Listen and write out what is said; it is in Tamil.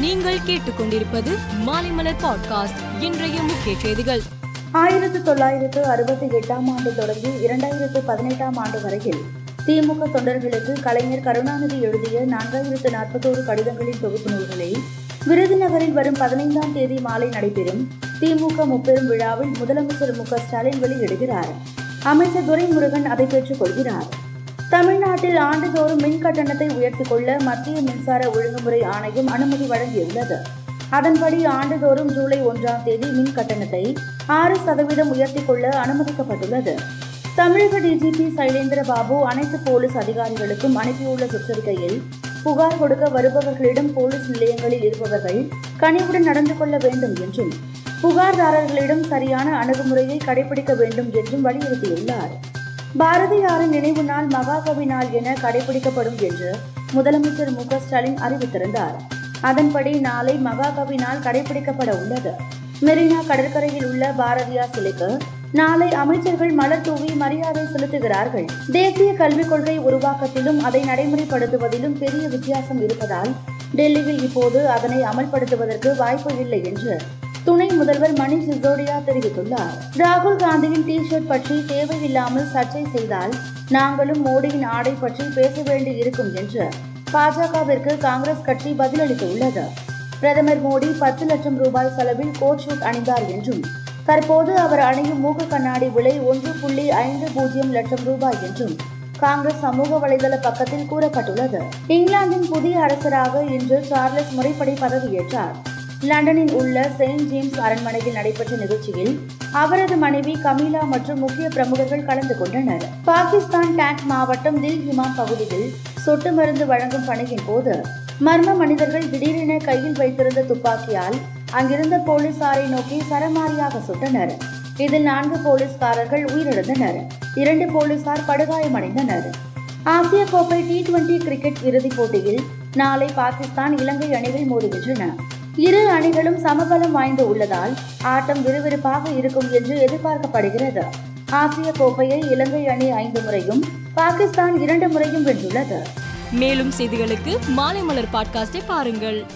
நீங்கள் கேட்டுக்கொண்டிருப்பது மாலைமலர் பாட்காஸ்ட். இன்றைய முக்கிய செய்திகள். ஆயிரத்து தொள்ளாயிரத்து அறுபத்தி எட்டாம் ஆண்டு தொடங்கி இரண்டாயிரத்து பதினெட்டாம் ஆண்டு வரையில் திமுக தொண்டர்களுக்கு கலைஞர் கருணாநிதி எழுதிய நான்காயிரத்து நாற்பத்தோரு கடிதங்களின் தொகுப்பு நூல்களை விருதுநகரில் வரும் பதினைந்தாம் தேதி மாலை நடைபெறும் திமுக முப்பெரும் விழாவில் முதலமைச்சர் மு க ஸ்டாலின் வெளியிடுகிறார். அமைச்சர் துரைமுருகன் அதை பெற்றுக் கொள்கிறார். தமிழ்நாட்டில் ஆண்டுதோறும் மின் கட்டணத்தை உயர்த்திக் கொள்ள மத்திய மின்சார ஒழுங்குமுறை ஆணையம் அனுமதி வழங்கியுள்ளது. அதன்படி ஆண்டுதோறும் ஜூலை ஒன்றாம் தேதி மின் கட்டணத்தை ஆறு சதவீதம் உயர்த்திக் கொள்ள அனுமதிக்கப்பட்டுள்ளது. தமிழக டிஜிபி சைலேந்திர பாபு அனைத்து போலீஸ் அதிகாரிகளுக்கும் அனுப்பியுள்ள சுற்றறிக்கையில் புகார் கொடுக்க வருபவர்களிடம் போலீஸ் நிலையங்களில் இருப்பவர்கள் கனிவுடன் நடந்து கொள்ள வேண்டும் என்றும் புகார்தாரர்களிடம் சரியான அணுகுமுறையை கடைபிடிக்க வேண்டும் என்றும் வலியுறுத்தியுள்ளார். பாரதியாரின் நினைவு நாள் மகாகவி நாள் என கடைபிடிக்கப்படும் என்று முதலமைச்சர் மு ஸ்டாலின் அறிவித்திருந்தார். அதன்படி நாளை மகாகவி நாள் கடைபிடிக்கப்பட உள்ளது. மெரினா கடற்கரையில் உள்ள பாரதியார் சிலைக்கு நாளை அமைச்சர்கள் மலர் தூவி மரியாதை செலுத்துகிறார்கள். தேசிய கல்விக் கொள்கை உருவாக்கத்திலும் அதை நடைமுறைப்படுத்துவதிலும் பெரிய வித்தியாசம் இருப்பதால் டெல்லியில் இப்போது அதனை அமல்படுத்துவதற்கு வாய்ப்பு இல்லை என்று துணை முதல்வர் மணிஷ் சிசோடியா தெரிவித்துள்ளார். ராகுல் காந்தியின் டி ஷர்ட் பற்றி தேவையில்லாமல் சர்ச்சை செய்தால் நாங்களும் மோடியின் ஆடை பற்றி பேச வேண்டி இருக்கும் என்று பாஜகவிற்கு காங்கிரஸ் கட்சி பதிலளித்துள்ளது. பிரதமர் மோடி பத்து லட்சம் ரூபாய் செலவில் கோட் ஷூட் அணிந்தார் என்றும் தற்போது அவர் அணியும் மூக்கு கண்ணாடி விலை ஒன்று புள்ளி ஐந்து பூஜ்ஜியம் லட்சம் ரூபாய் என்றும் காங்கிரஸ் சமூக வலைதள பக்கத்தில் கூறப்பட்டுள்ளது. இங்கிலாந்தின் புதிய அரசராக இன்று சார்லஸ் முறைப்படி பதவியேற்றார். லண்டனில் உள்ள செயின்ட் ஜேம்ஸ் அரண்மனையில் நடைபெற்ற நிகழ்ச்சியில் அவரது மனைவி கமீலா மற்றும் முக்கிய பிரமுகர்கள் கலந்து கொண்டனர். பாகிஸ்தான் டேங்க் மாவட்டம் தில் ஹிமாம் பகுதியில் சொட்டு மருந்து வழங்கும் பணியின் போது மர்ம மனிதர்கள் திடீரென கையில் வைத்திருந்த துப்பாக்கியால் அங்கிருந்த போலீசாரை நோக்கி சரமாரியாக சுட்டனர். இதில் நான்கு போலீஸ்காரர்கள் உயிரிழந்தனர். இரண்டு போலீசார் படுகாயமடைந்தனர். ஆசிய கோப்பை டி டுவெண்டி கிரிக்கெட் இறுதிப் போட்டியில் நாளை பாகிஸ்தான் இலங்கை அணிகள் மோதுகின்றன. இரு அணிகளும் சமபலம் வாய்ந்து உள்ளதால் ஆட்டம் விறுவிறுப்பாக இருக்கும் என்று எதிர்பார்க்கப்படுகிறது. ஆசிய கோப்பையை இலங்கை அணி ஐந்து முறையும் பாகிஸ்தான் இரண்டு முறையும் வென்றுள்ளது. மேலும் செய்திகளுக்கு மாலைமலர் பாட்காஸ்டை பாருங்கள்.